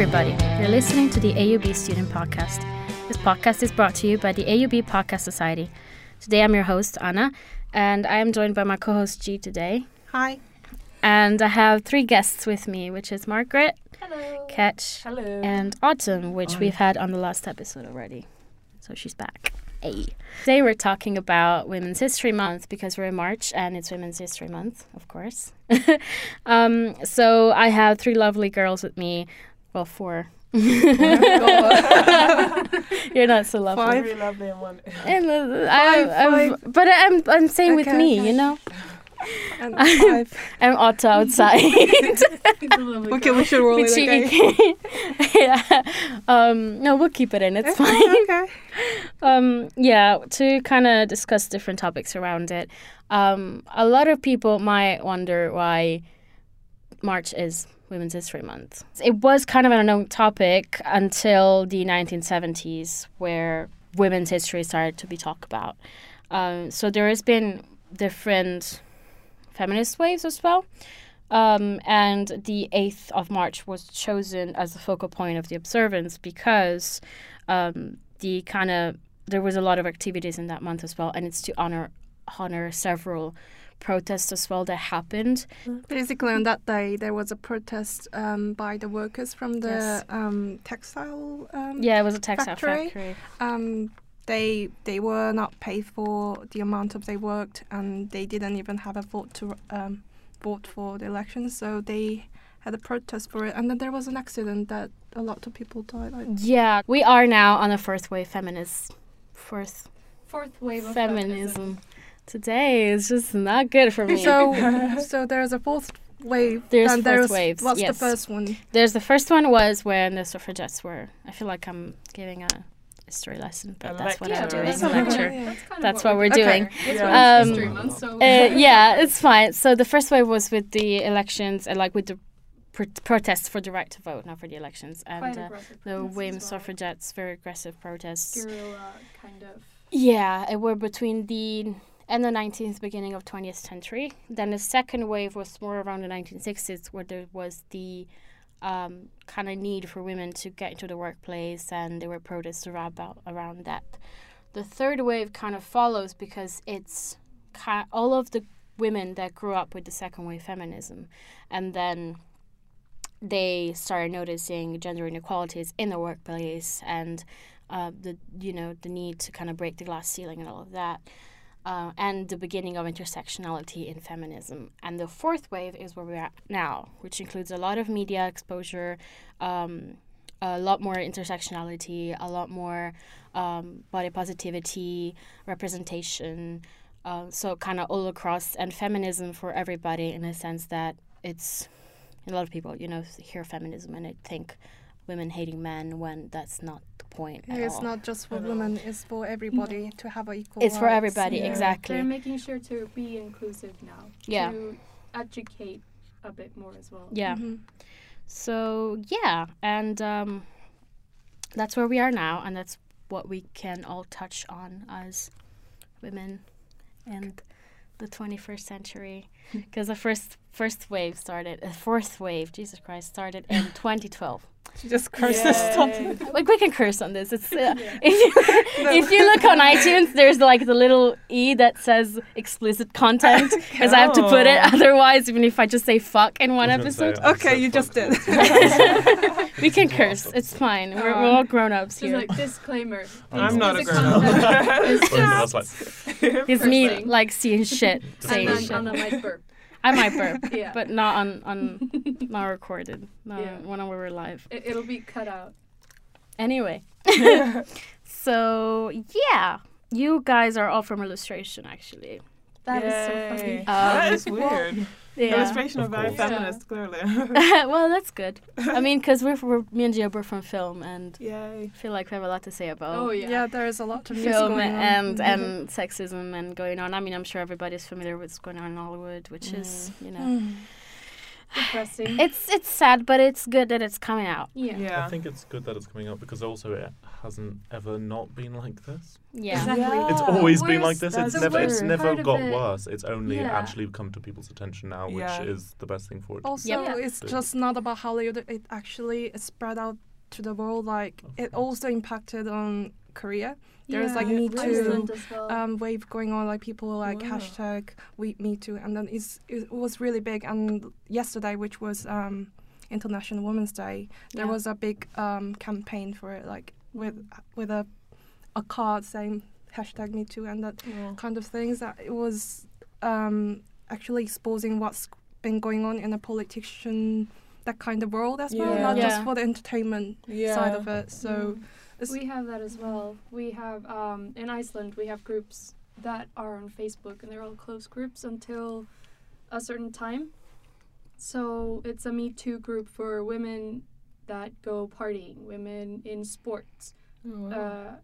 everybody. You're listening to the AUB Student Podcast. This podcast is brought to you by the AUB Podcast Society. Today I'm your host, Anna, and I am joined by my co host, G, today. Hi. And I have three guests with me, which is Margaret, Hello. Ketch, Hello. and Autumn, which we've had on the last episode already. So she's back. Hey. Today we're talking about Women's History Month because we're in March and it's Women's History Month, of course. um, so I have three lovely girls with me. Well, four. You're not so lovely. Five. Very lovely and one. And, uh, I, I'm- but I'm I'm saying with me, okay. you know. And five. I'm Otto outside. okay, we should roll With it she- again. yeah. Um, no, we'll keep it in. It's fine. okay. Um, yeah, to kind of discuss different topics around it. Um, a lot of people might wonder why March is Women's History Month. It was kind of an unknown topic until the 1970s, where women's history started to be talked about. Um, so there has been different feminist waves as well. Um, and the 8th of March was chosen as the focal point of the observance because um, the kind of there was a lot of activities in that month as well, and it's to honor honor several protests as well that happened. Basically, on that day, there was a protest um, by the workers from the Yes. um, textile. Um, Yeah, it was a textile Factory? factory. Um, they they were not paid for the amount of they worked, and they didn't even have a vote to um, vote for the elections. So they had a protest for it, and then there was an accident that a lot of people died. Like, Yeah, we are now on a first wave feminist, fourth Fourth wave of feminism. Today is just not good for me. So so there's a fourth wave. There's and fourth there's waves, What's yes. the first one? There's the first one was when the suffragettes were. I feel like I'm giving a history lesson, but A that's what lecture. I'm doing. That's a lecture. Yeah. That's, kind That's of what we're Okay. doing. It's Um, Month, so Uh, yeah, it's fine. So the first wave was with the elections, and like with the pr- protests for the right to vote, not for the elections, and quite uh, aggressive the protests women as well. suffragettes, very aggressive protests. Guerrilla kind of. Yeah, it were between the end the 19th, beginning of 20th century. Then the second wave was more around the 1960s, where there was the um, kind of need for women to get into the workplace, and there were protests around around that. The third wave kind of follows because it's ki- all of the women that grew up with the second wave feminism, and then they started noticing gender inequalities in the workplace and uh, the you know the need to kind of break the glass ceiling and all of that, uh, and the beginning of intersectionality in feminism. And the fourth wave is where we're at now, which includes a lot of media exposure, um, a lot more intersectionality, a lot more um, body positivity, representation. Uh, so kind of all across and feminism for everybody in a sense that it's a lot of people you know hear feminism and they think women hating men when that's not the point at It's all. not just for women; it's for everybody to have a equal. It's for everybody, Yeah. exactly. They're making sure to be inclusive now. Yeah. To educate a bit more as well. yeah Mhm. so yeah and um, that's where we are now and that's what we can all touch on as women and the 21st century because the first first wave started uh, fourth wave jesus christ started in 2012 She just curses stuff. like we can curse on this it's uh, if, you, if you look on itunes there's like the little e that says explicit content because i have to put it Oh. otherwise even if i just say fuck in one I was gonna episode say, Okay, said you just fuck did. we can curse. It's fine. We're, we're all grown ups Just here. like disclaimer. I'm not a grown-up. content is Wait, just- that's like- it's me cursing. like seeing shit, and saying then shit. Anna might burp. I might burp, Yeah. but not on on not recorded. Not Yeah. when we were live. It, it'll be cut out. Anyway, so yeah, you guys are all from illustration, actually. That is so funny. Um, that is weird. Yeah. Illustration are Of very course. feminist, clearly. well, that's good. I mean, because we're, we're me and Gio are from film, and Yay. I feel like we have a lot to say about. Oh yeah. Yeah, there is a lot of news film going on. and Mhm. and sexism and going on. I mean, I'm sure everybody's familiar with what's going on in Hollywood, which is you know Mm. Depressing. It's it's sad, but it's good that it's coming out. yeah. Yeah. I think it's good that it's coming up because also it hasn't ever not been like this. Yeah. Exactly. Yeah. It's always been like this. It's never it's never got it- worse. It's only Yeah. actually come to people's attention now, which Yeah. is the best thing for it. Also, Yep. Yeah. it's Good. just not about Hollywood. It actually spread out to the world. Like Of it course. also impacted on Korea. There's like Yeah. Me Too as well. um, wave going on. Like people were like Wow. hashtag We Me Too, and then it's, it was really big. And yesterday, which was um, International Women's Day, there Yeah. was a big um, campaign for it, like with with a a card saying hashtag Me Too, and that Yeah. kind of things that it was um, actually exposing what's been going on in a politician that kind of world as well, Yeah. not just for the entertainment Yeah. side of it. So Mm. We have that as well. We have um, in Iceland we have groups that are on Facebook and they're all close groups until a certain time. So it's a Me Too group for women that go partying, women in sports, Oh, wow. uh,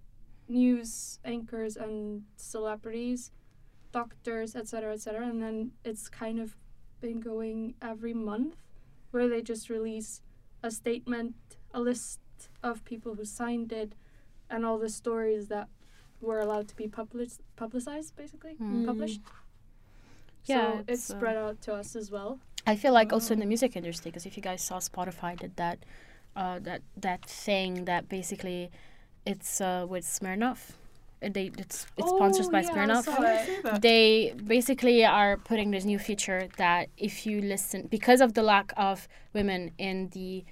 news anchors and celebrities, doctors, etc., etc. And then it's kind of been going every month, where they just release a statement, a list of people who signed it, and all the stories that were allowed to be public- publicized, basically Mm. published. Yeah, so it's it's, uh, spread out to us as well. I feel like also in the music industry, because if you guys saw Spotify did that, uh, that that thing that basically, it's uh, with Smirnoff. They it's it's sponsored Oh, by yeah, Smirnoff. saw How did I it. say that? They basically are putting this new feature that if you listen, because of the lack of women in the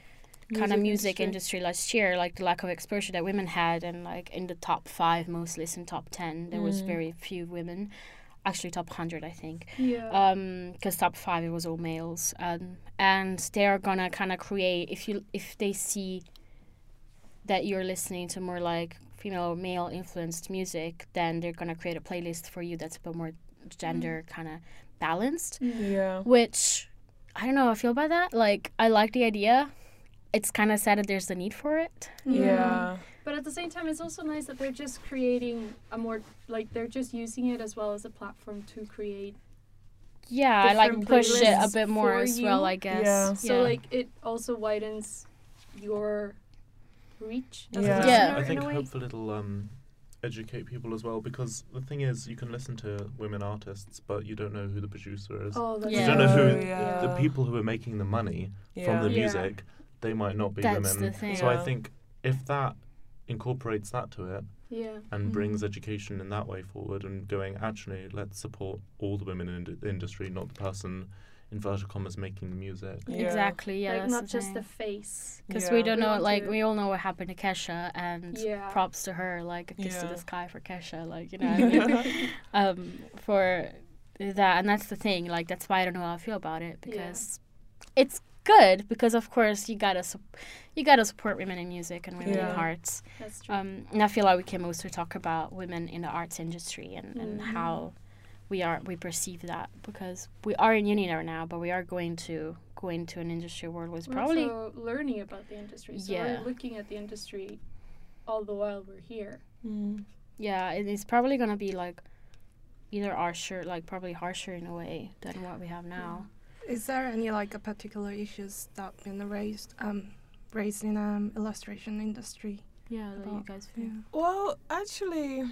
kind of music industry. last year, like the lack of exposure that women had, and like in the top five most listened, top ten, there was Mm. very few women. Actually, top hundred, I think Yeah. um because top five it was all males um and they're gonna kind of create if you if they see that you're listening to more like female or male influenced music then they're gonna create a playlist for you that's a bit more gender kind of balanced Mm. Yeah. which i don't know how i feel about that like i like the idea it's kind of sad that there's the need for it Yeah. But at the same time, it's also nice that they're just creating a more like they're just using it as well as a platform to create. yeah i like push it a bit more for as well i guess Yeah. So like it also widens your reach. as Yeah. listener Yeah. I think hopefully it'll um, educate people as well because the thing is, you can listen to women artists, but you don't know who the producer is. Oh, that's You You don't know Oh, who yeah. the people who are making the money Yeah. from the Yeah. music. They might not be That's women. the thing. So I think if that incorporates that to it Yeah. and Mm. brings education in that way forward and going actually let's support all the women in the industry, not the person inverted commas making the music. Yeah. exactly yeah like not the just thing. the face. Because Yeah. we don't We know, want like, to- we all know what happened to Kesha, and Yeah. props to her, like, a kiss to the sky for Kesha, like, you know what I mean? um, for that. And that's the thing, like, that's why I don't know how I feel about it, because it's good, because, of course, you gotta, sup- you gotta support women in music and women Yeah. in arts. That's true. Um, and I feel like we can mostly talk about women in the arts industry and, and Mhm. how we are we perceive that because we are in uni right now, but we are going to go into an industry where it's we're probably also learning about the industry. So Yeah. we're looking at the industry all the while we're here. Mm. Yeah, and it's probably gonna be like either harsher, like probably harsher in a way than what we have now. Is there any like a particular issues that been raised um raised in um illustration industry? Yeah, that you guys feel. Yeah. Well, actually,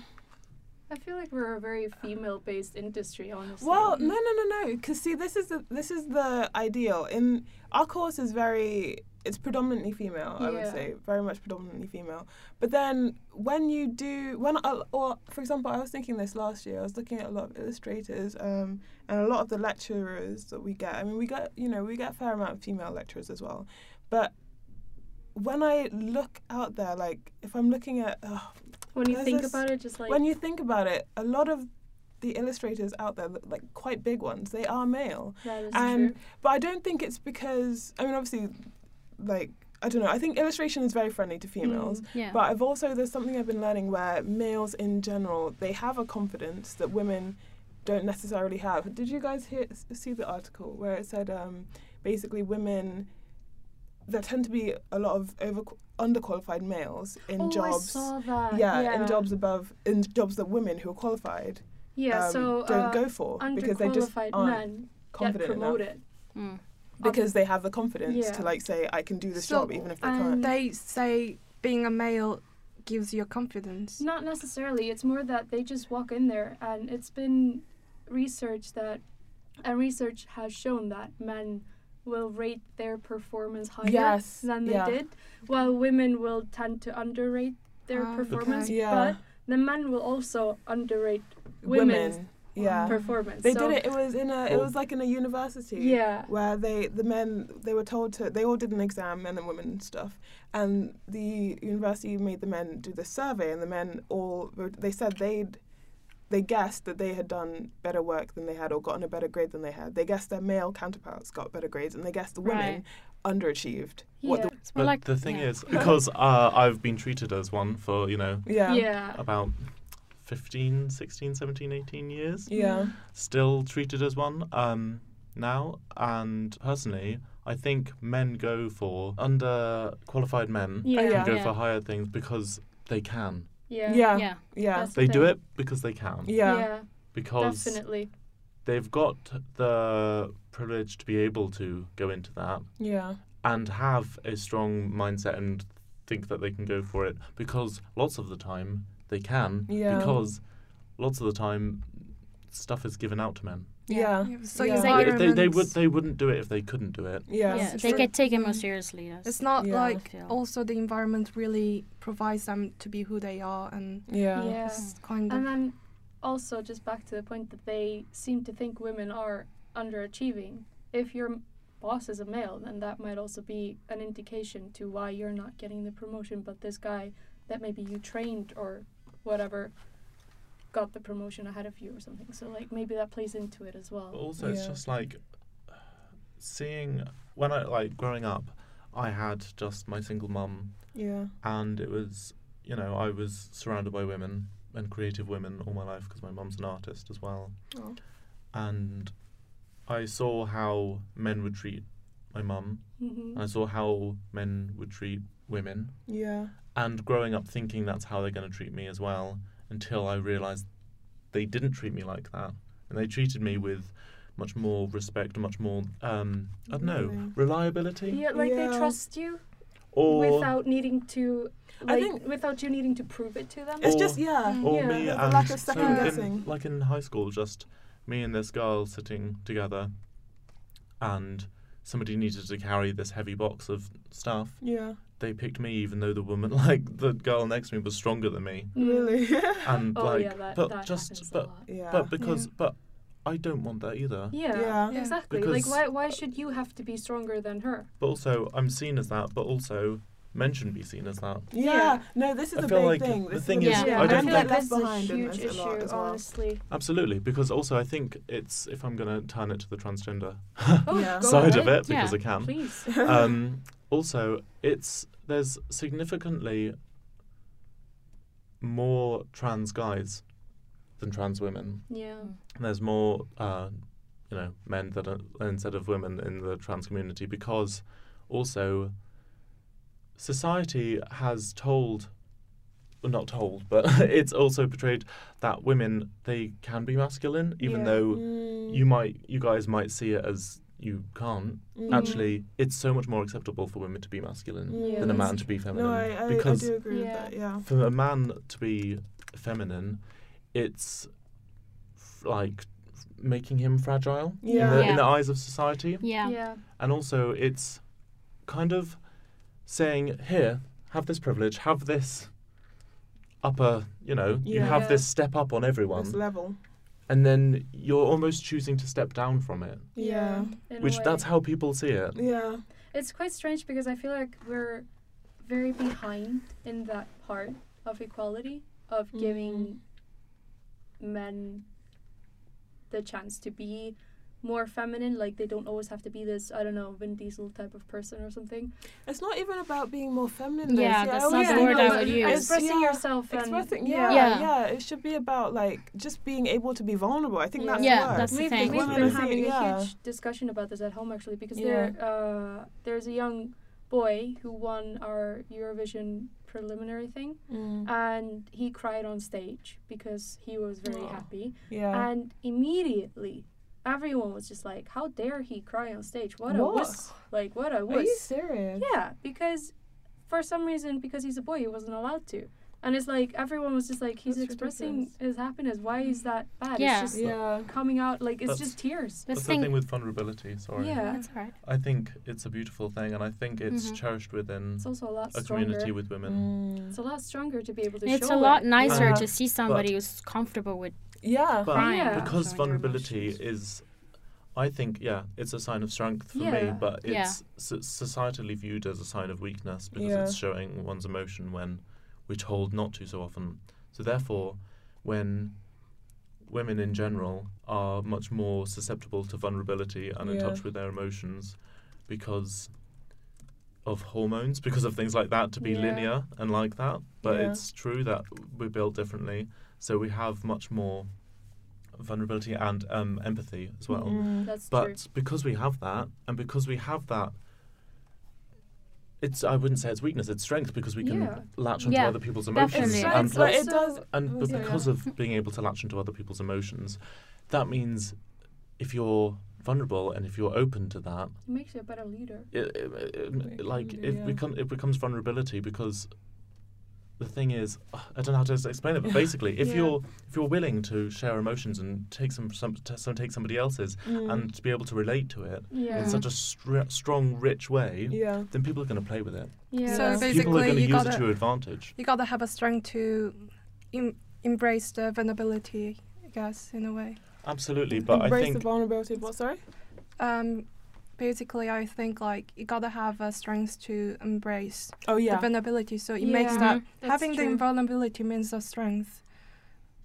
I feel like we're a very female-based industry, honestly. well, no, no, no, no. Because see, this is the this is the ideal. In our course is very it's predominantly female. I would say very much predominantly female. But then when you do when I, or for example, I was thinking this last year. I was looking at a lot of illustrators um, and a lot of the lecturers that we get. I mean, we get you know we get a fair amount of female lecturers as well, but when I look out there, like if I'm looking at oh, when you think this- about it, just like when you think about it, a lot of the illustrators out there, like quite big ones, they are male. that is and- true. But I don't think it's because I mean, obviously, like I don't know. I think illustration is very friendly to females. Mm. Yeah. But I've also there's something I've been learning where males in general they have a confidence that women don't necessarily have. Did you guys hear see the article where it said um, basically women there tend to be a lot of over underqualified males in oh, jobs. I saw that. yeah, in jobs above in jobs that women who are qualified Yeah, um, so don't uh, go for because they just underqualified aren't men get confident enough. promoted. Mm. Because they have the confidence Yeah. to like say I can do this So, job even if they and- can't. They say being a male gives you confidence. Not necessarily. It's more that they just walk in there, and it's been research that, and research has shown that men will rate their performance higher Yes, than they yeah. did, while women will tend to underrate their Ah, performance. okay. Yeah. But the men will also underrate women's Women, yeah. performance. They so, did it. It was in a. It was like in a university. Yeah. Where they the men they were told to they all did an exam men and women and stuff and the university made the men do the survey and the men all they said they'd they guessed that they had done better work than they had or gotten a better grade than they had. They guessed their male counterparts got better grades and they guessed the women Right. underachieved. What Yeah. the, It's more But like the thing yeah. is, because uh, I've been treated as one for, you know, yeah. Yeah. about 15, 16, 17, 18 years. Yeah. Still treated as one um, now. And personally, I think men go for under qualified men Yeah. Yeah. go Yeah. for higher things because they can. Yeah. Yeah. yeah. Yeah. That's the They do it because they can. Yeah. Because definitely. they've got the privilege to be able to go into that Yeah. and have a strong mindset and think that they can go for it because lots of the time they can Yeah. because lots of the time stuff is given out to men. Yeah. Yeah, So Yeah. Like, They, they, they would they wouldn't do it if they couldn't do it. Yeah. Yeah, they get taken more seriously. That's, It's not Yeah. like also the environment really provides them to be who they are, and Yeah. Yeah. it's kind of And then also just back to the point that they seem to think women are underachieving. If your boss is a male, then that might also be an indication to why you're not getting the promotion, but this guy that maybe you trained or whatever got the promotion ahead of you or something. So like maybe that plays into it as But well. also, it's just like seeing when I like growing up, I had just my single mum, Yeah. and it was you know I was surrounded by women and creative women all my life because my mum's an artist as well, Oh. and I saw how men would treat my mum. Mm-hmm. I saw how men would treat women, Yeah. and growing up thinking that's how they're going to treat me as well until I realized they didn't treat me like that and they treated me with much more respect much more um I don't know Really? reliability Yeah, like Yeah. they trust you or without needing to I think- without you needing to prove it to them. It's Or- just yeah. Mm. or Yeah. me There's a and lack of so second in- like in high school just me and this girl sitting together and somebody needed to carry this heavy box of stuff Yeah. They picked me even though the woman like the girl next to me was stronger than me Mm. Really. and Oh like yeah, that, but that just but yeah. But because, but I don't want that either. Yeah, Yeah. Yeah. exactly. Because- like, why why should you have to be stronger than her? But also, I'm seen as that. But also, men shouldn't be seen as that. yeah. Yeah. No, this is I a feel big like thing. the This thing is, a is, big yeah, I I, don't feel think- like left that's a behind in huge this a lot issue, well. honestly. Absolutely, because also I think it's if I'm gonna turn it to the transgender Oh, Yeah. side of it because Yeah. I can. Please. um, also, it's there's significantly more trans guys than trans women. Yeah. And there's more, uh, you know, men that are instead of women in the trans community because also society has told, well, not told, but it's also portrayed that women they can be masculine, even Yeah. though Mm. you might, you guys might see it as you can't. Mm. Actually, it's so much more acceptable for women to be masculine Mm. than a man to be feminine. No, I, I, I do agree Yeah. with that. Yeah. for a man to be feminine, it's f- like f- making him fragile in, Yeah. the, in the eyes of society, Yeah. Yeah. and also it's kind of saying, "Here, have this privilege, have this upper, you know, you have this step up on everyone, This level. and then you're almost choosing to step down from it." Yeah. in Which that's how people see it. Yeah. It's quite strange because I feel like we're very behind in that part of equality of Mm-hmm. giving men the chance to be more feminine. Like they don't always have to be this, I don't know, Vin Diesel type of person or something. It's not even about being more feminine. though. Yeah, See, that's always not the word I that but would use. it's- Expressing yeah, yourself and Expressing, yeah. yeah, Yeah. yeah, It should be about like just being able to be vulnerable. I think Yeah. that's Yeah, the that's the we've, thing. we've Women been see it, having yeah. a huge discussion about this at home actually because Yeah. there uh, there's a young boy who won our Eurovision preliminary thing Mm. and he cried on stage because he was very Aw. happy yeah. and immediately everyone was just like, "How dare he cry on stage? What, a What? wuss! Like what a Are you serious? Yeah, because for some reason, because he's a boy, he wasn't allowed to. And it's like everyone was just like, he's That's expressing ridiculous. his happiness. Why is that bad? Yeah. It's just Yeah. coming out like it's That's- just tears. The That's thing, the thing with vulnerability. Sorry. Yeah. that's all right. I think it's a beautiful thing, and I think it's Mhm. cherished within It's also a lot a stronger. community with women. Mm. It's a lot stronger to be able to It's show a lot it. nicer Yeah. to see somebody who's comfortable with Yeah. But crying. Yeah. because showing their vulnerability is i think yeah it's a sign of strength for me Yeah. but Yeah. it's so- societally viewed as a sign of weakness because Yeah. it's showing one's emotion when we're told not to so often so therefore when women in general are much more susceptible to vulnerability and in Yeah. touch with their emotions because of hormones because of things like that to be Yeah. linear and like that but Yeah. it's true that we're built differently so we have much more vulnerability and um, empathy as well. Mm. That's But true. because we have that, and because we have that, it's I wouldn't say it's weakness, it's strength because we can Yeah. latch onto Yeah, other people's emotions. It's And And, but it does. and but Yeah. because of being able to latch onto other people's emotions, that means if you're vulnerable and if you're open to that, It makes you a better leader. it, it, it, It it- like can it, be, yeah. become, it becomes vulnerability because the thing is I don't know how to explain it but basically if Yeah. you're if you're willing to share emotions and take some some, some take somebody else's Mm. and to be able to relate to it Yeah. in such a str- strong rich way yeah. then people are going to play with it yeah. So basically, people are going to you use gotta it to your advantage you gotta have a strength to em- embrace the vulnerability, I guess, in a way. absolutely but I think. Embrace think the vulnerability. What? Sorry. Um, basically, I think like you gotta have a strength to embrace Oh the vulnerability. So it makes that Mhm. That's having true. the vulnerability means the strength.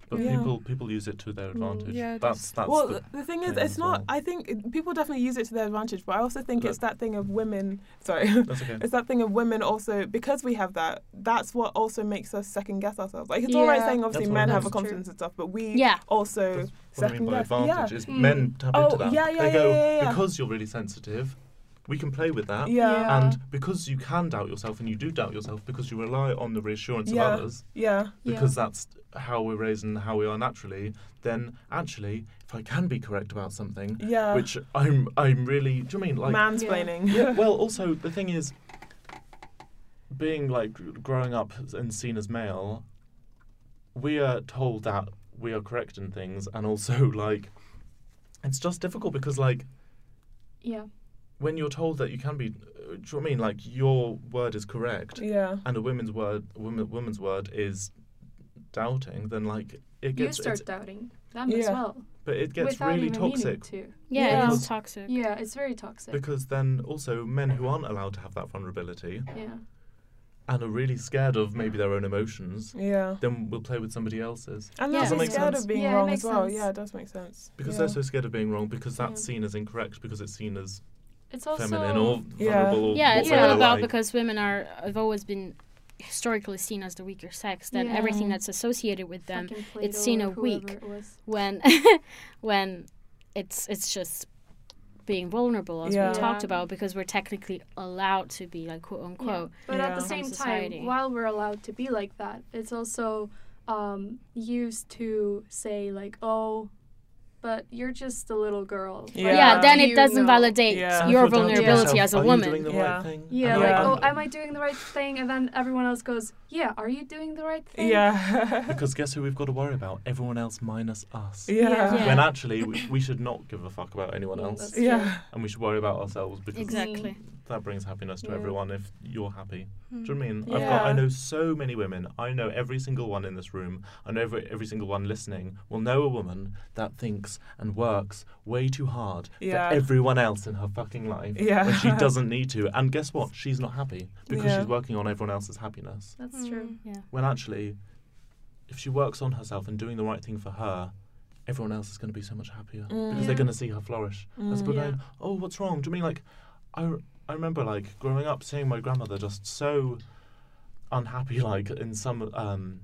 But Yeah. people people use it to their Mm, advantage yeah, that's that's well, the, the, the thing is, thing it's not. well. I think it- people definitely use it to their advantage, but I also think Look. it's that thing of women. Sorry, that's okay it's that thing of women also because we have that. That's what also makes us second guess ourselves. Like it's all right saying obviously That's men have a confidence and stuff, but we Yeah. also That's what I second mean by guess. advantage Yeah. is Mm. men tap Oh, into that yeah, yeah, they yeah, go yeah, yeah. because you're really sensitive we can play with that Yeah. Yeah. And because you can doubt yourself, and you do doubt yourself, because you rely on the reassurance Yeah. of others, Yeah. because that's how we're raised and how we are naturally, then actually, if I can be correct about something, Yeah. which I'm, I'm really, do you mean like? mansplaining? yeah. Well, also the thing is, being like growing up and seen as male, we are told that we are correct in things, and also like, it's just difficult because like Yeah. when you're told that you can be, do you know what I mean? Like your word is correct, yeah. and a woman's word, woman, woman's word is doubting, then like it gets You gets, start it's, doubting them as well. but it gets without really toxic to. Yeah, Yeah. it's toxic. Yeah, it's very toxic. because then also men who aren't allowed to have that vulnerability yeah. and are really scared of maybe their own emotions, Yeah. then will play with somebody else's And Yeah. they're Does so that make scared sense? of being Yeah, it wrong makes as well. sense. Yeah, it does make sense. because yeah. they're so scared of being wrong because that's Yeah. seen as incorrect because it's seen as It's also feminine or Yeah. vulnerable. Or Yeah, it's all about like. because women are have always been historically seen as the weaker sex. Then everything that's associated with them it's seen or a weak. whoever it was. when when it's it's just being vulnerable as Yeah. we talked Yeah. about because we're technically allowed to be like quote unquote. But at the same society. time, while we're allowed to be like that, it's also um, used to say like, "Oh, but you're just a little girl." Yeah. Yeah, then it doesn't know. validate Yeah. Your if you're doubting vulnerability yourself, as a are you woman. doing the Yeah. right thing? Yeah, like, Yeah. oh, am I doing the right thing? And then everyone else goes, yeah, are you doing the right thing? Yeah. Because guess who we've got to worry about? Everyone else minus us. yeah. Yeah. When actually we, we should not give a fuck about anyone else, that's. Yeah. and we should worry about ourselves because Exactly. That brings happiness to Yeah. everyone if you're happy. Hmm. Do you know what I mean? I've got, I know so many women. I know every single one in this room. I know every, every single one listening will know a woman that thinks and works way too hard Yeah. for everyone else in her fucking life Yeah. when she doesn't need to. And guess what? She's not happy because Yeah. she's working on everyone else's happiness. That's true. Yeah. When actually, if she works on herself and doing the right thing for her, everyone else is going to be so much happier because Mm. they're going to see her flourish. As Mm. opposed to Yeah. going, oh, what's wrong? Do you mean like, I, r- I remember like growing up seeing my grandmother just so unhappy, like in some, um,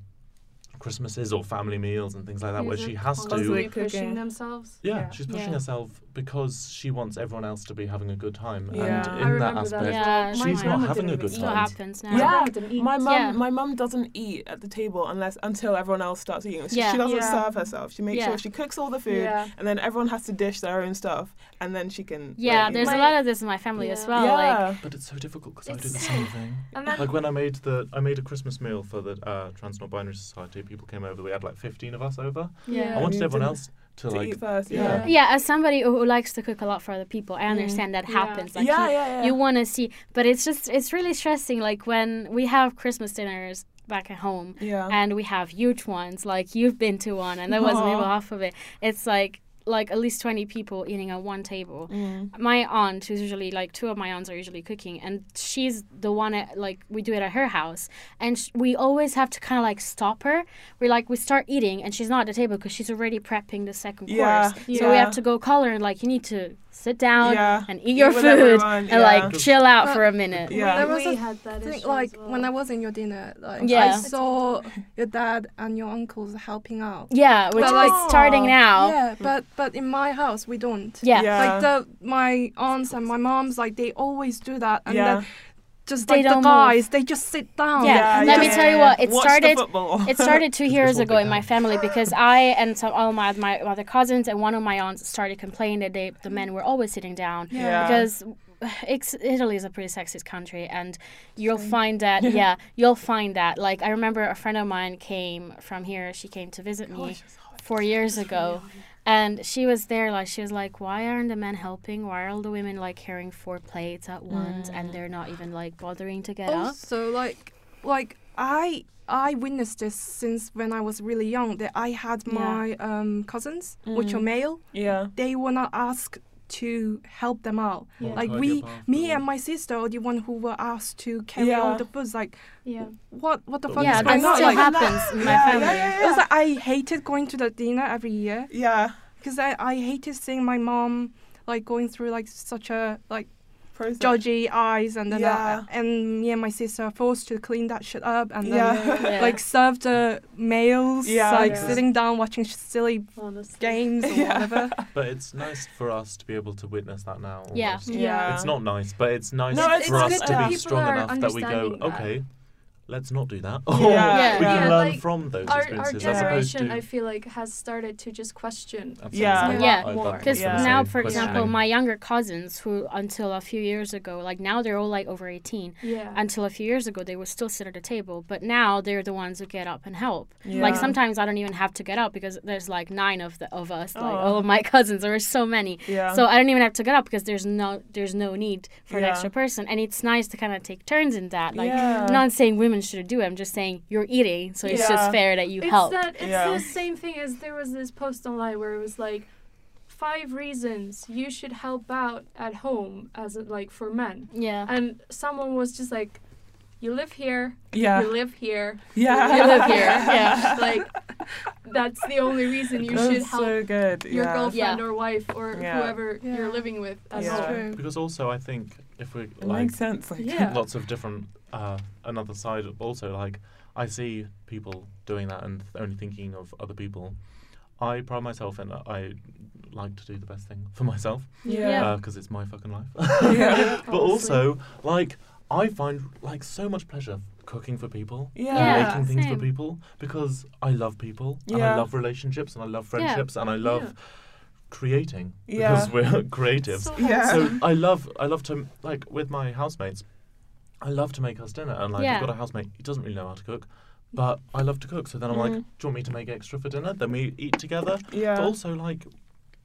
Christmases or family meals and things like that, where she has to. pushing themselves. Yeah, she's pushing Yeah. herself because she wants everyone else to be having a good time, Yeah. and I in that remember that Yeah, she's My not having a good time. eat. happens now. My Yeah. grandma didn't eat. My mum, Yeah. my mum doesn't eat at the table unless until everyone else starts eating. She, Yeah. she doesn't Yeah. serve herself. She makes Yeah. sure she cooks all the food, Yeah. and then everyone has to dish their own stuff, and then she can. Yeah, like, there's My- a lot of this in my family as Yeah. well. Like, yeah. but it's so difficult because I do the same thing. Like when I made the I made a Christmas meal for the uh, Trans Non Binary Society. People came over. We had like fifteen of us over. Yeah. I wanted everyone didn't- else to, to like eat first. yeah. Yeah. yeah, as somebody who, who likes to cook a lot for other people, I mm. understand that Yeah. happens. Like, yeah, you, yeah, yeah. you want to see, but it's just it's really stressing. Like when we have Christmas dinners back at home, yeah. and we have huge ones. Like you've been to one, and there wasn't even half of it. It's like like at least twenty people eating at one table. Mm. My aunt, who's usually like two of my aunts are usually cooking, and she's the one at like we do it at her house, and sh- we always have to kind of like stop her. We're like we start eating, and she's not at the table because she's already prepping the second Yeah, course. So we have to go call her and like you need to sit down Yeah. and eat your with food everyone, and yeah. like chill out But- for a minute. Yeah. There we, was we a had that I think issue like as well. when I was in your dinner, like I saw your dad and your uncles helping out. Yeah, which But, is like- starting oh. now. Yeah, but but in my house we don't. Yeah. Yeah. Like the my aunts and my moms, like they always do that, and yeah. then just They like the don't move. guys, they just sit down. Yeah, Yeah, let me yeah, tell you what, it Watch started- It started two years ago in my family because I and some all my my other cousins and one of my aunts started complaining that they, the men were always sitting down Yeah. because it's, Italy is a pretty sexist country and you'll find that yeah you'll find that. Like I remember a friend of mine came from here. She came to visit me oh, four years ago and she was there like she was like why aren't the men helping why are all the women like carrying four plates at once and they're not even like bothering to get up Also, like like I I witnessed this since when I was really young. That I had Yeah. my um, cousins, which are Mm. male. yeah. They were not asked to help them out. Yeah. Like we, me or- and my sister are the one who were asked to carry Yeah. all the foods. Like yeah. what what the fuck yeah is going still on? like- Like, happens in my Yeah, family yeah, yeah, it was like I hated going to the dinner every year Yeah. because I, I hated seeing my mom like going through like such a like Process. dodgy eyes and then uh, Yeah. and me and my sister are forced to clean that shit up and then Yeah. Yeah. like serve the males Yeah. like Yeah. sitting down watching silly Honestly. games or whatever. But it's nice for us to be able to witness that now. Yeah. almost. Yeah. It's not nice, but it's nice No, it's- for it's us to be strong enough that we go, that. okay, let's not do that. Yeah. Or Yeah. we Yeah, can learn like, from those Our, our experiences generation, to. I feel like, has started to just question. Absolutely. Yeah. Yeah. I- I- More. I Because was Yeah. now, for example, my younger cousins, who until a few years ago, like now they're all like over 18. Yeah. Until a few years ago, they would still sit at the table, but now they're the ones who get up and help. Yeah. Like sometimes I don't even have to get up because there's like nine of the of us, like Oh. all of my cousins. There are so many, Yeah. so I don't even have to get up because there's no there's no need for an extra person, and it's nice to kind of take turns in that. Like Yeah. I'm not saying women should do it. I'm just saying you're eating, so it's Yeah. just fair that you it's help. that it's Yeah. the same thing as there was this post online where it was like five reasons you should help out at home as a, like for men yeah. and someone was just like you live here yeah. you live here yeah. you live here yeah like that's the only reason you That's should help so good. your yeah. girlfriend Yeah. or wife or Yeah. whoever Yeah. you're living with as Yeah. well. True. Because also, I think if we It like makes sense. Like, Yeah. lots of different uh, another side also like I see people doing that and only thinking of other people. I pride myself in I like to do the best thing for myself Yeah. because it's my fucking life. Yeah. but also like I find like so much pleasure cooking for people. Yeah. and Yeah, making things same. for people because I love people and I love relationships and I love Yeah. friendships and I love Yeah. creating Yeah. because we're creatives. So Yeah. So. I love I love to like with my housemates. I love to make us dinner, and like Yeah. I've got a housemate. who doesn't really know how to cook, but I love to cook. So then I'm like, mm. do you want me to make extra for dinner? Then we eat together. Yeah. But also like,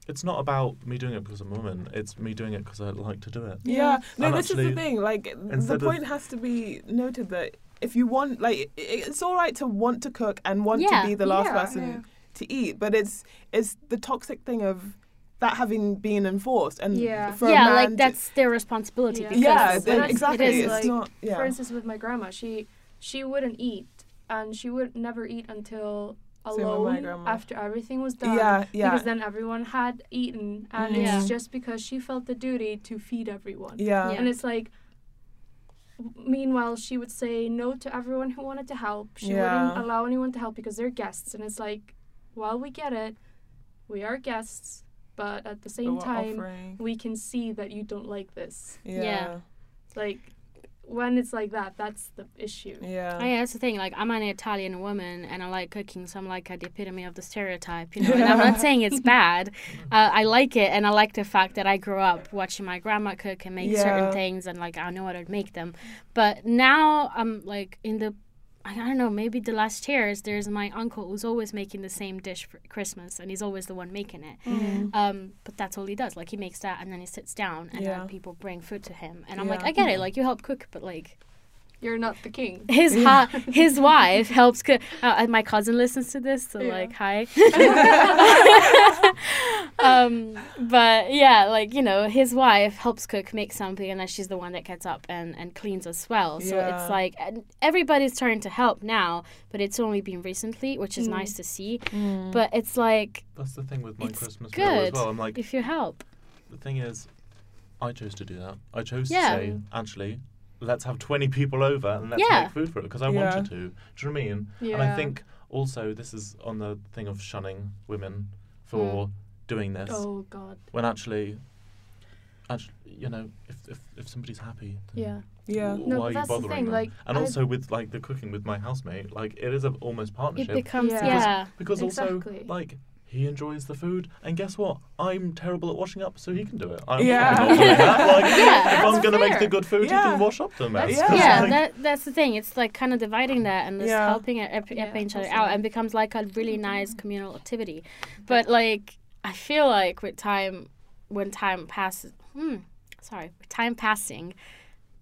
it's not about me doing it because I'm a woman. It's me doing it because I like to do it. Yeah, no, And this is the thing. Like, the instead of- point has to be noted that if you want, like, it's all right to want to cook and want Yeah, to be the last yeah, person yeah. to eat, but it's it's the toxic thing of that having been enforced and Yeah. for a yeah, man like to- that's their responsibility. Yeah. Because yeah, then exactly. it is it's like- not. Yeah. For instance, with my grandma, she she wouldn't eat, and she would never eat until Same with my alone after everything was done. yeah, yeah, Because then everyone had eaten, and Yeah. it's just because she felt the duty to feed everyone. yeah, Yeah. And it's like, meanwhile, she would say no to everyone who wanted to help. She Yeah. wouldn't allow anyone to help because they're guests. And it's like, while we get it, we are guests, but at the same time, offering- we can see that you don't like this. yeah. Yeah. Like, when it's like that, that's the issue. Yeah. Oh, yeah, that's the thing. Like, I'm an Italian woman and I like cooking, so I'm like the epitome of the stereotype, you know. And I'm not saying it's bad. Uh, I like it, and I like the fact that I grew up watching my grandma cook and make Yeah. certain things, and like I know how to make them. But now I'm like in the, I don't know, maybe the last years, there's my uncle who's always making the same dish for Christmas, and he's always the one making it. Mm. Um, but that's all he does. Like he makes that, and then he sits down, and Yeah. then people bring food to him, and I'm like, I get it. Like you help cook, but like You're not the king. his ha- his wife helps cook. Uh, my cousin listens to this, so Yeah. like hi. um, but yeah, like you know, his wife helps cook, make something, and then she's the one that gets up and and cleans as well. So Yeah. it's like and everybody's trying to help now, but it's only been recently, which is Mm. nice to see. Mm. But it's like That's the thing with my It's Christmas meal as good well. I'm like, if you help, the thing is, I chose to do that. I chose Yeah. to say, actually, let's have 20 people over and let's Yeah. make food for it because I Yeah. wanted to. Do you know what I mean? Yeah. And I think also this is on the thing of shunning women for mm. doing this Oh, God. when actually, actually, you know, if, if, if somebody's happy, Yeah. Yeah. w- No, why are you that's the bothering thing, them? like, and I- also with like the cooking with my housemate, like it is a almost partnership. it partnership becomes Yeah. yeah. because also Exactly. like he enjoys the food, and guess what? I'm terrible at washing up, so he can do it. I'm Yeah. fucking not doing that. Like, Yeah, if I'm gonna make the good food, he can wash up the mess. Yeah. 'cause, yeah, like, that that's the thing. It's like kind of dividing that and just Yeah. helping it, ep- Yeah, helping each other out, and becomes like a really nice communal activity. But like, I feel like with time, when time passes, hmm, sorry, with time passing,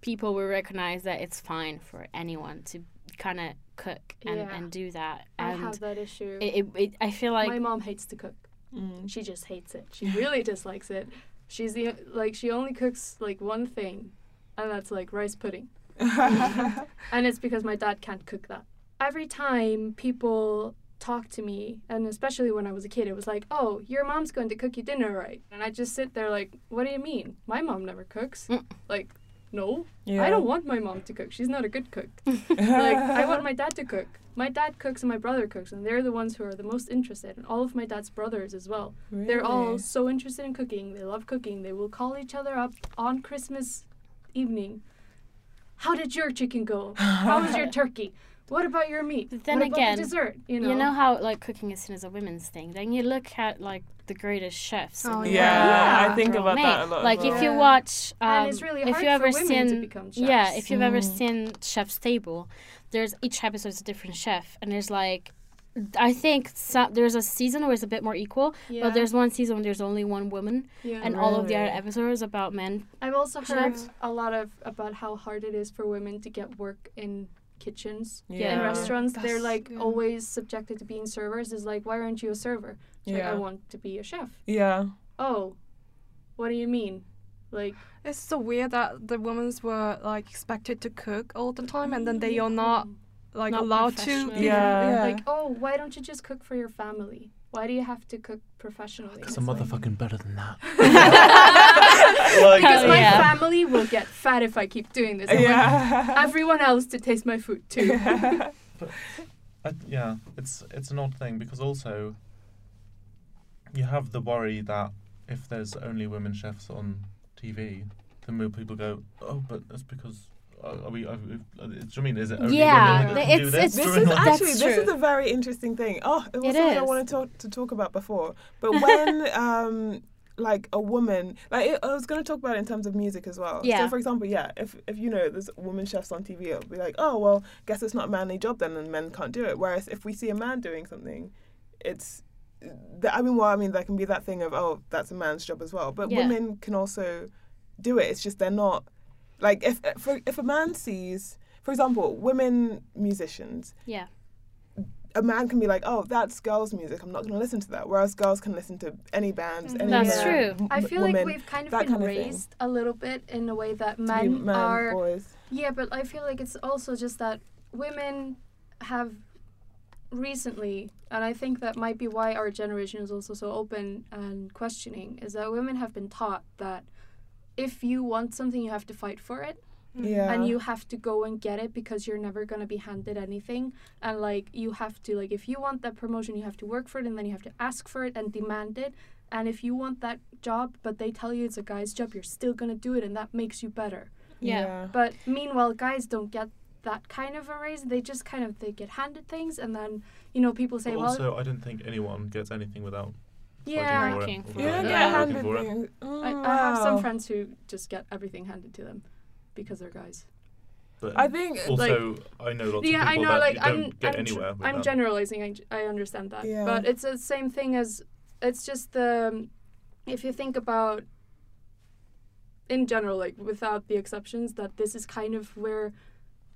people will recognize that it's fine for anyone to kind of cook and, Yeah. and do that. I And have that issue. it, it, it, I feel like My mom hates to cook. Mm. She just hates it. She really dislikes it. She's the like she only cooks like one thing, and that's like rice pudding. and it's because my dad can't cook that. Every time people talk to me, and especially when I was a kid, it was like, "Oh, your mom's going to cook you dinner, right?" And I just sit there like, "What do you mean? My mom never cooks." Mm. Like, no, yeah. I don't want my mom to cook. She's not a good cook. like I want my dad to cook. My dad cooks and my brother cooks, and they're the ones who are the most interested. And all of my dad's brothers as well. They're all so interested in cooking. They love cooking. They will call each other up on Christmas evening. How did your chicken go? How was your turkey? What about your meat? But then what about again, the dessert? You know. you know how like cooking is seen as a women's thing. Then you look at like the greatest chefs. Oh, the Yeah. Yeah. I think Girl, about mate, that a lot. as Like if you watch, um, And it's really if hard you ever for women to seen, become yeah, if you've ever Mm. seen Chef's Table, there's each episode is a different chef, and there's like, I think some, there's a season where it's a bit more equal, yeah. but there's one season where there's only one woman, yeah. and all of the other Really? episodes about men. I've also heard chefs. a lot of about how hard it is for women to get work in kitchens. Yeah. in restaurants they're like yeah. always subjected to being servers is like why aren't you a server It's like, i want to be a chef Yeah. oh what do you mean like It's so weird that the women were like expected to cook all the time, and then they mm-hmm. are not like Not allowed to. Yeah. yeah. like oh why don't you just cook for your family why do you have to cook professionally Because I'm motherfucking better than that. Hell like, because my yeah. family will get fat if i keep doing this I want Yeah. everyone else to taste my food too I, uh, yeah, it's it's an odd thing because also you have the worry that if there's only women chefs on TV, then will people go, oh, but that's because. Uh, are we? Are we uh, do you mean is it only Yeah, women that do it's- this? it's- This is know? Actually this is a very interesting thing. Oh, it was It something I wanted to, to talk about before. But when um like a woman like it, I was going to talk about it in terms of music as well. Yeah. So for example, yeah, if if you know there's women chefs on TV, it'll be like, oh well, guess it's not a manly job then, and men can't do it. Whereas if we see a man doing something, it's th- I mean, well, I mean, there can be that thing of oh, that's a man's job as well. But Yeah. women can also do it. It's just they're not like if for, if a man sees, for example, women musicians Yeah, a man can be like, "Oh, that's girls' music. I'm not going to listen to that." Whereas girls can listen to any bands, Mhm. any That's man, true. m- i feel like we've kind of been kind of thing. raised a little bit in a way that to be men, are boys. Yeah, but I feel like it's also just that women have recently, and I think that might be why our generation is also so open and questioning, is that women have been taught that if you want something, you have to fight for it. Mm-hmm. Yeah. and you have to go and get it because you're never going to be handed anything and like you have to like if you want that promotion you have to work for it and then you have to ask for it and demand it and if you want that job but they tell you it's a guy's job you're still going to do it and that makes you better Yeah. but meanwhile guys don't get that kind of a raise they just kind of they get handed things and then you know people say But well also, I don't think anyone gets anything without yeah Working fighting for for it. You or don't without get Yeah. working handed for it. things. Oh, I, I have some friends who just get everything handed to them because they're guys But I think also, I know lots yeah, of I know. that Like you I'm, get I'm, anywhere I'm that. generalizing. I, I understand that, Yeah. but it's the same thing as it's just the if you think about in general, like without the exceptions, that this is kind of where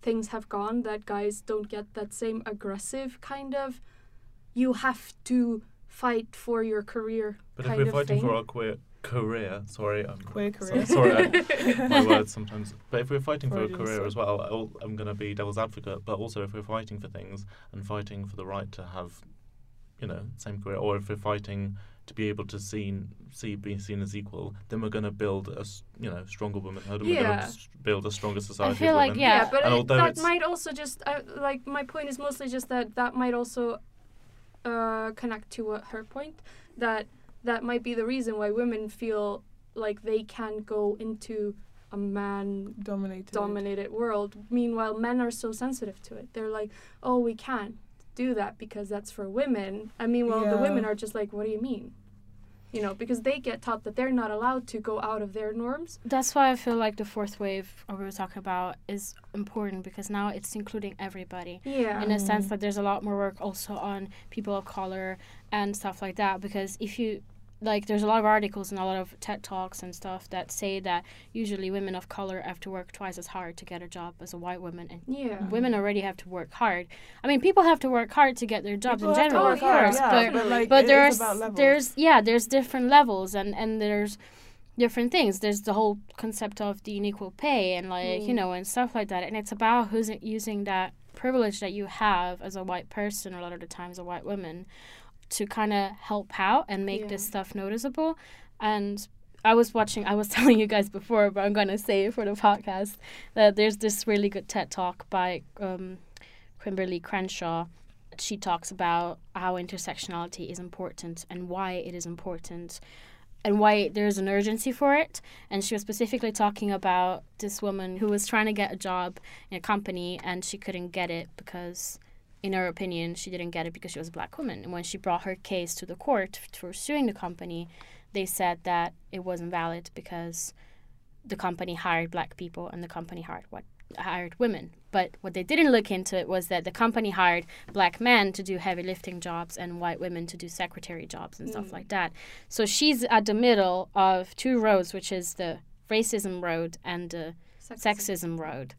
things have gone. That guys don't get that same aggressive kind of. You have to fight for your career But if we're of fighting thing. for our queer career, sorry, I'm Queer so- career. sorry, I, my words sometimes. But if we're fighting for a career slip. as well, I'll, I'm going to be devil's advocate. But also, if we're fighting for things and fighting for the right to have, you know, same career, or if we're fighting to be able to seen, see be seen as equal, then we're going to build a you know stronger womanhood. And We're going Yeah. to build a stronger society. I feel like, women. yeah. Yeah, but And it, although that might also just uh, like my point is mostly just that that might also uh, connect to what her point that that might be the reason why women feel like they can go into a man Dominated. dominated world meanwhile men are so sensitive to it they're like oh we can't do that because that's for women and meanwhile the Yeah. women are just like what do you mean you know because they get taught that they're not allowed to go out of their norms. That's why I feel like the fourth wave we were talking about is important because now it's including everybody. yeah. In a sense mm-hmm. that there's a lot more work also on people of color and stuff like that because if you like there's a lot of articles and a lot of TED talks and stuff that say that usually women of color have to work twice as hard to get a job as a white woman and yeah women already have to work hard. I mean people have to work hard to get their jobs People in general of course, yeah, but but like but there's is about levels. there's yeah there's different levels and and there's different things there's the whole concept of the unequal pay and like you Mm. know and stuff like that and it's about who's using that privilege that you have as a white person a lot of the times a white woman to kind of help out and make this stuff noticeable. And I was watching I was telling you guys before but I'm going to say it for the podcast that there's this really good TED talk by um Kimberly Crenshaw. She talks about how intersectionality is important and why it is important and why there's an urgency for it. And she was specifically talking about this woman who was trying to get a job in a company and she couldn't get it because, in her opinion, she didn't get it because she was a black woman. And when she brought her case to the court for suing the company, they said that it wasn't valid because the company hired black people and the company hired what hired women. But what they didn't look into it was that the company hired black men to do heavy lifting jobs and white women to do secretary jobs and stuff Mm. like that. So she's at the middle of two roads, which is the racism road and the sexism road.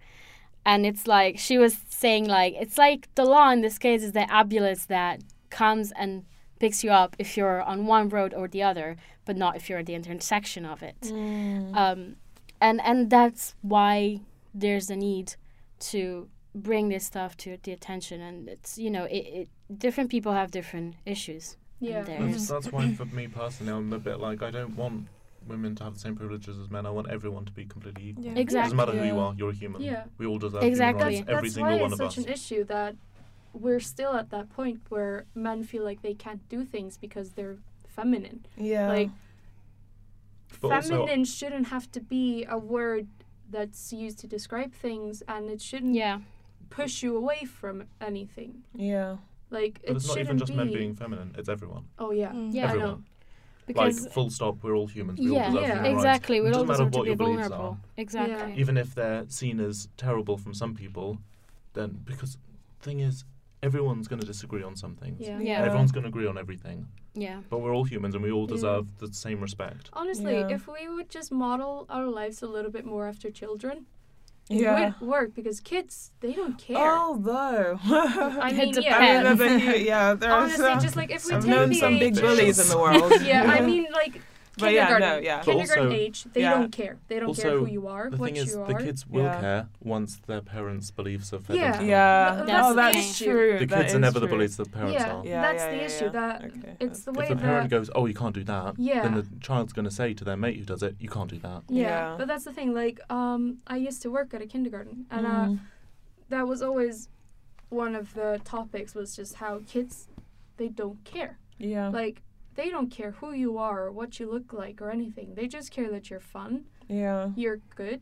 And it's like she was saying like it's like the law in this case is the ambulance that comes and picks you up if you're on one road or the other, but not if you're at the intersection of it. Mm. Um, and and that's why there's a need to bring this stuff to the attention and it's you know it, it different people have different issues yeah. That's, Yes. that's why for me personally, I'm a bit like I don't want women to have the same privileges as men. I want everyone to be completely equal. Yeah. It Exactly. doesn't matter who you are, you're a human. Yeah. We all deserve Exactly. human rights, that's, every that's single why one it's of such an issue that we're still at that point where men feel like they can't do things because they're feminine. Yeah. Like But also- feminine shouldn't have to be a word that's used to describe things and it shouldn't yeah push you away from anything. yeah. Like But it it's not shouldn't even just be men being feminine, it's everyone. Oh yeah. Mm. Yeah, I everyone. Know. because like, full stop, we're all humans. We yeah, all deserve Yeah. human rights. exactly we It all doesn't matter deserve to what be your beliefs vulnerable are. exactly Yeah. Even if they're seen as terrible from some people, then because thing is, everyone's going to disagree on some things. Yeah. Yeah. Everyone's going to agree on everything. yeah But we're all humans and we all Yeah. deserve the same respect. Honestly, Yeah. if we would just model our lives a little bit more after children, it Yeah. would work because kids they don't care. Although. I It mean, I yeah. depends. remember you, yeah, there are Honestly, some, just like if we I've take known the some big bullies in the world. yeah, I mean, like But yeah, kindergarten, no, yeah. Kindergarten also- age, they Yeah. don't care. They don't care who you are, The what thing is, you are. the kids will Yeah. care once their parents' beliefs are fed Yeah. into them. Yeah, Th- that's oh, that's issue. true. The that kids are is never the true. bullies the parents yeah, are. Yeah, that's yeah, the yeah, issue. yeah. That Okay, it's the way If the that parent goes, "Oh, you can't do that," Yeah. then the child's going to say to their mate who does it, "You can't do that." yeah. Yeah. But that's the thing. Like, um, I used to work at a kindergarten, and uh, Mm. that was always one of the topics was just how kids they don't care. yeah, Like they don't care who you are or what you look like or anything. They just care that you're fun, yeah, you're good,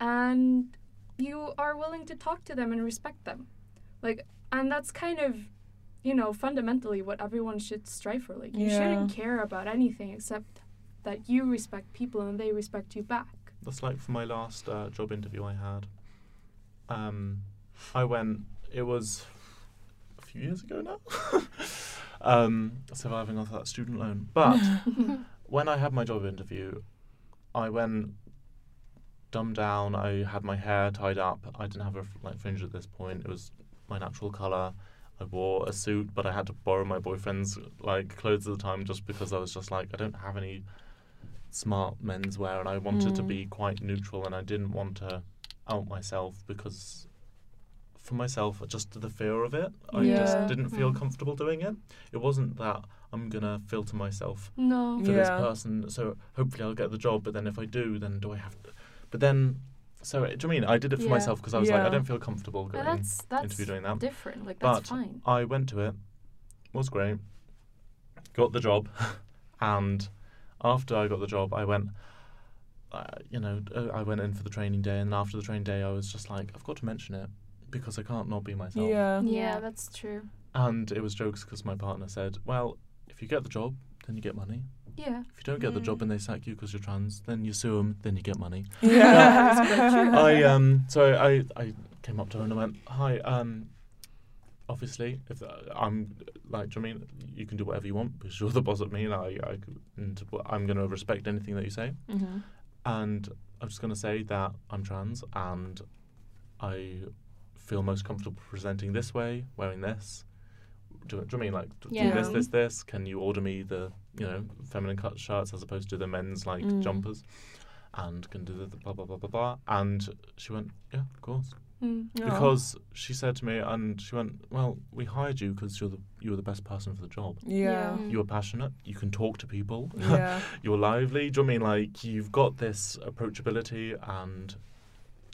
and you are willing to talk to them and respect them. Like, and that's kind of, you know, fundamentally what everyone should strive for. Like, you shouldn't care about anything except that you respect people and they respect you back. That's like for my last uh, job interview I had. Um, I went. It was a few years ago now. um, surviving off that student loan, but when I had my job interview, I went dumbed down. I had my hair tied up. I didn't have a like fringe at this point. It was my natural color. I wore a suit, but I had to borrow my boyfriend's like clothes at the time just because I was just like I don't have any smart menswear, and I wanted to Mm. be quite neutral, and I didn't want to out myself because for myself, just the fear of it, I Yeah. just didn't feel Mm. comfortable doing it. It wasn't that I'm gonna filter myself No. for this person, so hopefully I'll get the job. But then if I do, then do I have to? But then, so do you know what I mean I did it for Yeah. myself because I was like I don't feel comfortable But going that's that's interview doing that. different. Like But that's fine. I went to it, was great, got the job, and after I got the job, I went. Uh, you know, uh, I went in for the training day, and after the training day, I was just like, I've got to mention it because I can't not be myself. yeah, yeah, Yeah. that's true. And it was jokes because my partner said, "Well, if you get the job, then you get money. Yeah. If you don't get the job and they sack you because you're trans, then you sue them, then you get money." yeah. I um so I I came up to her and I went, "Hi, um obviously if uh, I'm like, do you know I mean you can do whatever you want because you're the boss of me and I, I and I'm going to respect anything that you say." Mhm. And I'm just going to say that I'm trans and I feel most comfortable presenting this way, wearing this. Do, you- do you know I mean like do Yeah. this, this, this? Can you order me the you know feminine cut shirts as opposed to the men's like Mm. jumpers? And can do the, the blah blah blah blah blah. And she went, yeah, of course, Mm. Oh. because she said to me, and she went, well, we hired you because you're the you were the best person for the job. yeah, Mm. You were passionate. You can talk to people. yeah, you're lively. Do you know I mean like you've got this approachability and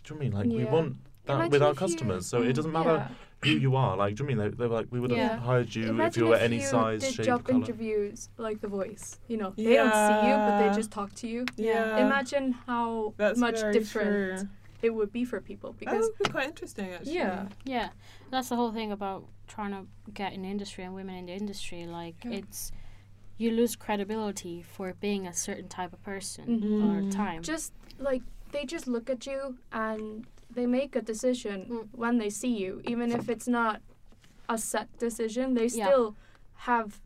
do you know I mean like we want that Imagine with our if you- customers. So it doesn't matter yeah. who you are. Like do you know what I mean they, they were like we would have Yeah. hired you if you were if any you size, did shape, job color. interviews like The Voice. You know, they don't see you, but they just talk to you. yeah. Imagine how That's much different true. it would be for people That because would be quite interesting, actually. Yeah. Yeah, that's the whole thing about trying to get in the industry and women in the industry. Like Yeah. it's you lose credibility for being a certain type of person Mhm. or time. just like they just look at you and they make a decision Mm. when they see you, even if it's not a set decision. They Yeah. still have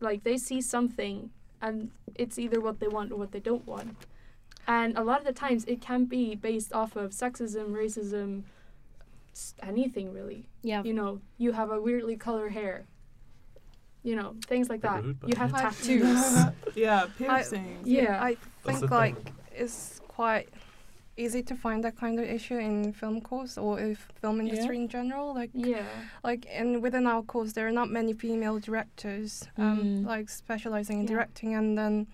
like they see something and it's either what they want or what they don't want. And a lot of the times it can be based off of sexism, racism, anything really. yeah, You know, you have a weirdly colored hair. You know, things like that. Neighborhood You have button. tattoos. yeah, piercings. yeah. I think like it's quite easy to find that kind of issue in film course or if film Yeah. industry in general. Like yeah. like in within our course there are not many female directors um, Mm. like specializing in Yeah. directing and then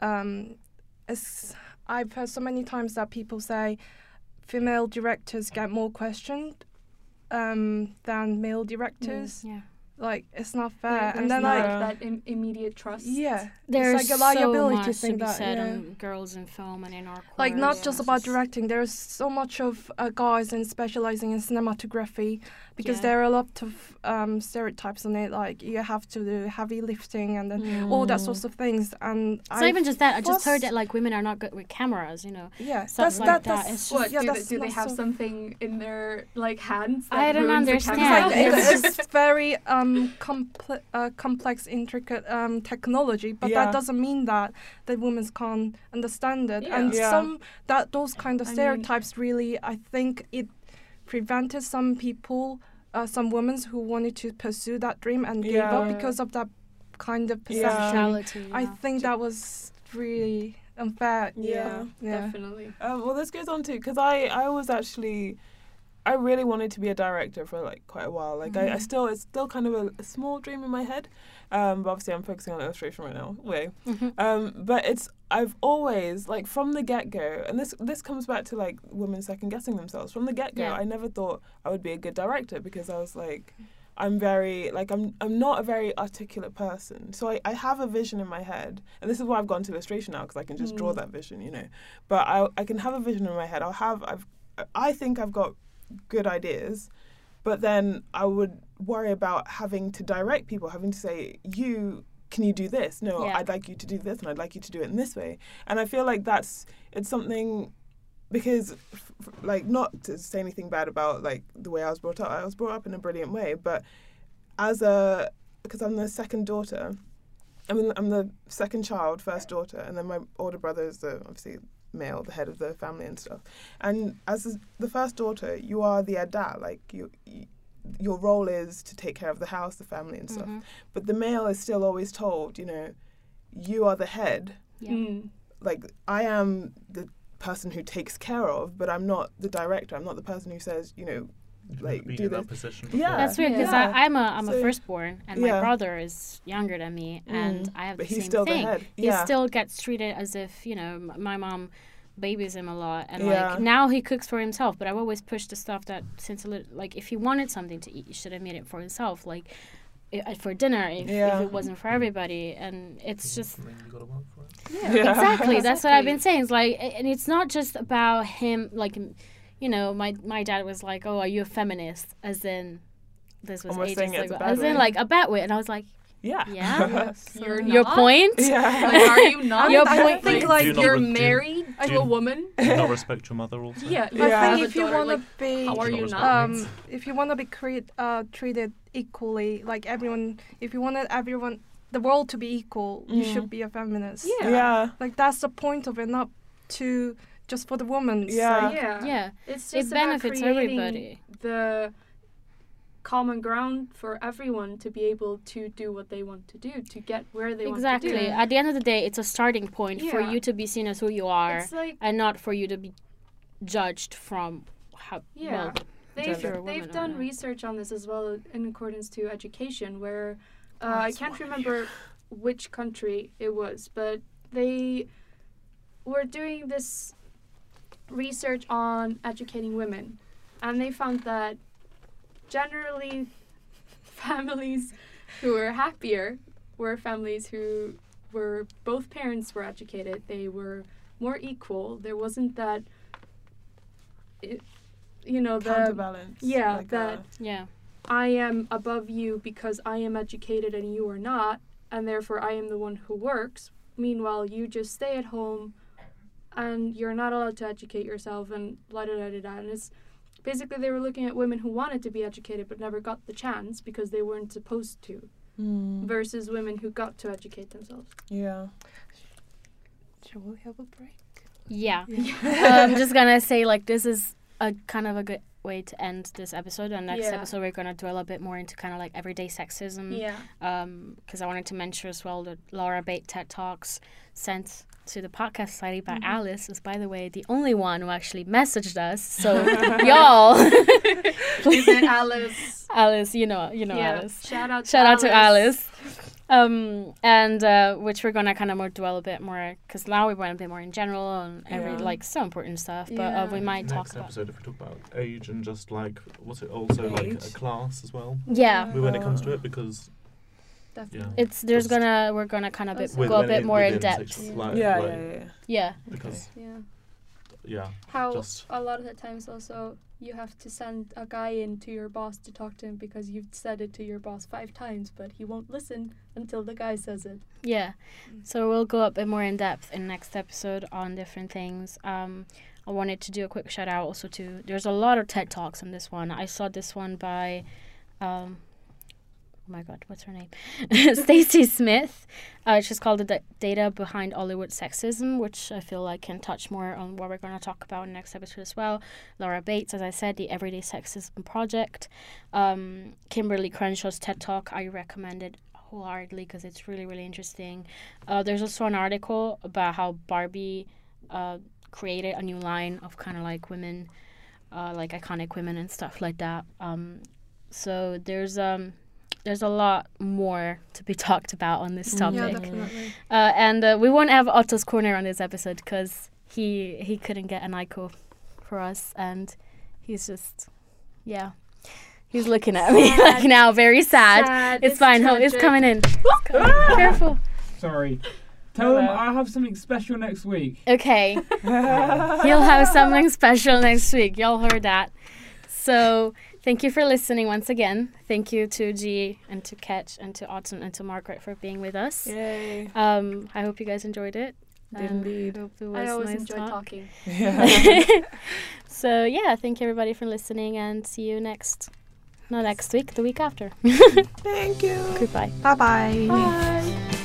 um, it's I've heard so many times that people say female directors get more questioned um, than male directors. yeah. Like it's not fair. There- and then there's like that Im- immediate trust. yeah, There's it's like a liability so much thing to be that said yeah. on girls in film and in our like course. not just Yeah. about directing there's so much of uh, guys in specializing in cinematography because Yeah. there are a lot of um, stereotypes on it like you have to do heavy lifting and then all that sorts of things and It's not even just that. I just heard that like women are not good with cameras. You know. yeah stuff that's like that, that. that's It's What yeah, do, they, do they have so- something in their like hands? I don't understand. It's like it's, it's very um comple- uh, complex, intricate um technology, but Yeah. that doesn't mean that that women can't understand it. And Yeah. some that those kind of I mean- stereotypes really, I think it prevented some people, uh, some women who wanted to pursue that dream and gave up because of that kind of Yeah. perception. Sexuality. I think that was really unfair. Yeah. Yeah. definitely. Um, well, this goes on to because I I was actually. I really wanted to be a director for like quite a while. Like I, I Mhm. still, it's still kind of a, a small dream in my head. Um, but obviously I'm focusing on illustration right now. Way. Mhm. Um, but it's I've always like from the get go, and this this comes back to like women second guessing themselves. From the get go, Yeah. I never thought I would be a good director because I was like, I'm very like I'm I'm not a very articulate person. So I, I have a vision in my head, and this is why I've gone to illustration now because I can just draw Mm. that vision, you know. But I I can have a vision in my head. I'll have I've I think I've got good ideas, but then I would worry about having to direct people, having to say you can you do this? No, Yeah. I'd like you to do this, and I'd like you to do it in this way. And I feel like that's it's something because f- like not to say anything bad about like the way I was brought up. I was brought up in a brilliant way, but as a because I'm the second daughter. I mean, I'm the second child, first daughter, and then my older brother is the obviously male, the head of the family and stuff. And as the first daughter, you are the ada, like you, you your role is to take care of the house, the family, and stuff. Mhm. But the male is still always told, you know, you are the head. Yeah. Mm. Like I am the person who takes care of, but I'm not the director. I'm not the person who says, you know, You've like, never been do in that this. position Yeah. That's weird because Yeah. I'm a I'm a firstborn and Yeah. my brother is younger than me and Mm. I have but the he's same still thing. the head. He still gets treated as if you know m- my mom babies him a lot and Yeah. like now he cooks for himself but i've always pushed the stuff that since a little like if he wanted something to eat he should have made it for himself like i- for dinner if, Yeah. if it wasn't for everybody and it's just you gotta for it. Yeah. Yeah. exactly that's what i've been saying it's like and it's not just about him like m- you know my my dad was like oh are you a feminist as in this was Almost ages saying it's a ago bad as in like a bad way and i was like yeah. yeah You're your not? point yeah. Like, are you not? Your I point- think like you not you're re- do you- married do to you- a woman. Do you not respect your mother also? Yeah. Yeah. I have think a if you daughter, want to like, be how are you not not? um, if you want to be create, uh, treated equally, like everyone, if you want everyone, the world to be equal, you Mm. should be a feminist. Yeah. Yeah. Like that's the point of it, not to just for the woman's Yeah. yeah. yeah It's it just about benefits everybody The common ground for everyone to be able to do what they want to do to get where they exactly want to do. Exactly. At the end of the day it's a starting point for you to be seen as who you are It's like and not for you to be judged from how Yeah. well they've they've woman done research on this as well in accordance to education where uh, Oh, I can't why. remember which country it was, but they were doing this research on educating women, and they found that generally families who were happier were families who were both parents were educated. They were more equal. There wasn't that. It, you know the Counterbalance. yeah, like that- uh, yeah I am above you because I am educated and you are not, and therefore I am the one who works. Meanwhile, you just stay at home and you're not allowed to educate yourself and la da da da da. And it's basically they were looking at women who wanted to be educated but never got the chance because they weren't supposed to, mm, versus women who got to educate themselves. yeah. Shall we have a break? yeah i'm just gonna say like this is a kind of a good way to end this episode and next Yeah. episode we're gonna dwell a bit more into kind of like everyday sexism Yeah. because I wanted to mention as well that Laura Bate TED Talks sent to the podcast society by Mhm. Alice was by the way the only one who actually messaged us. So y'all, Is it Alice? Alice, you know, you know yeah. Alice. Shout out. To Shout out Alice. to Alice. Um, and uh, which we're gonna kind of more dwell a bit more because now we went a bit more in general and every Yeah. like so important stuff. But uh, we might talk Next about episode, if we talk about age and just like, what's it also like a class as well? yeah. When it comes to it, because Definitely. It's there's Just- gonna we're gonna kind of bit, go a bit more in depth. six- Yeah. like- Yeah, like- yeah, yeah. Yeah. Because Yeah. yeah, How Just- a lot of the times also you have to send a guy in to your boss to talk to him because you've said it to your boss five times, but he won't listen until the guy says it. Yeah. So we'll go a bit more in depth in next episode on different things. Um, I wanted to do a quick shout out also to there's a lot of TED Talks on this one. I saw this one by um oh my god, what's her name? Stacy Smith. Uh, she's called the D- data behind Hollywood sexism, which I feel like can touch more on what we're going to talk about in next episode as well. Laura Bates, as I said, the Everyday Sexism Project. Um, Kimberly Crenshaw's TED Talk, I recommended wholeheartedly because it's really really interesting. Uh, there's also an article about how Barbie uh, created a new line of kind of like women, uh, like iconic women and stuff like that. Um, so there's um there's a lot more to be talked about on this topic. Yeah, definitely. Uh, and uh, we won't have Otto's corner on this episode because he he couldn't get an ICO for us, and he's just yeah, he's looking at me like now, very sad. Sad, It's, fine. Ho- it's coming in. It's coming. Careful. Sorry. Tell them Hello. I have something special next week. Okay, he'll have something special next week. Y'all heard that. So thank you for listening once again. Thank you to G and to Ketch and to Autumn and to Margaret for being with us. Yay. Um, I hope you guys enjoyed it. and Indeed. hope it I always nice enjoy talk. talking. Yeah. so yeah, thank you everybody for listening and see you next not next week, the week after. Thank you. Goodbye. Bye bye. Bye.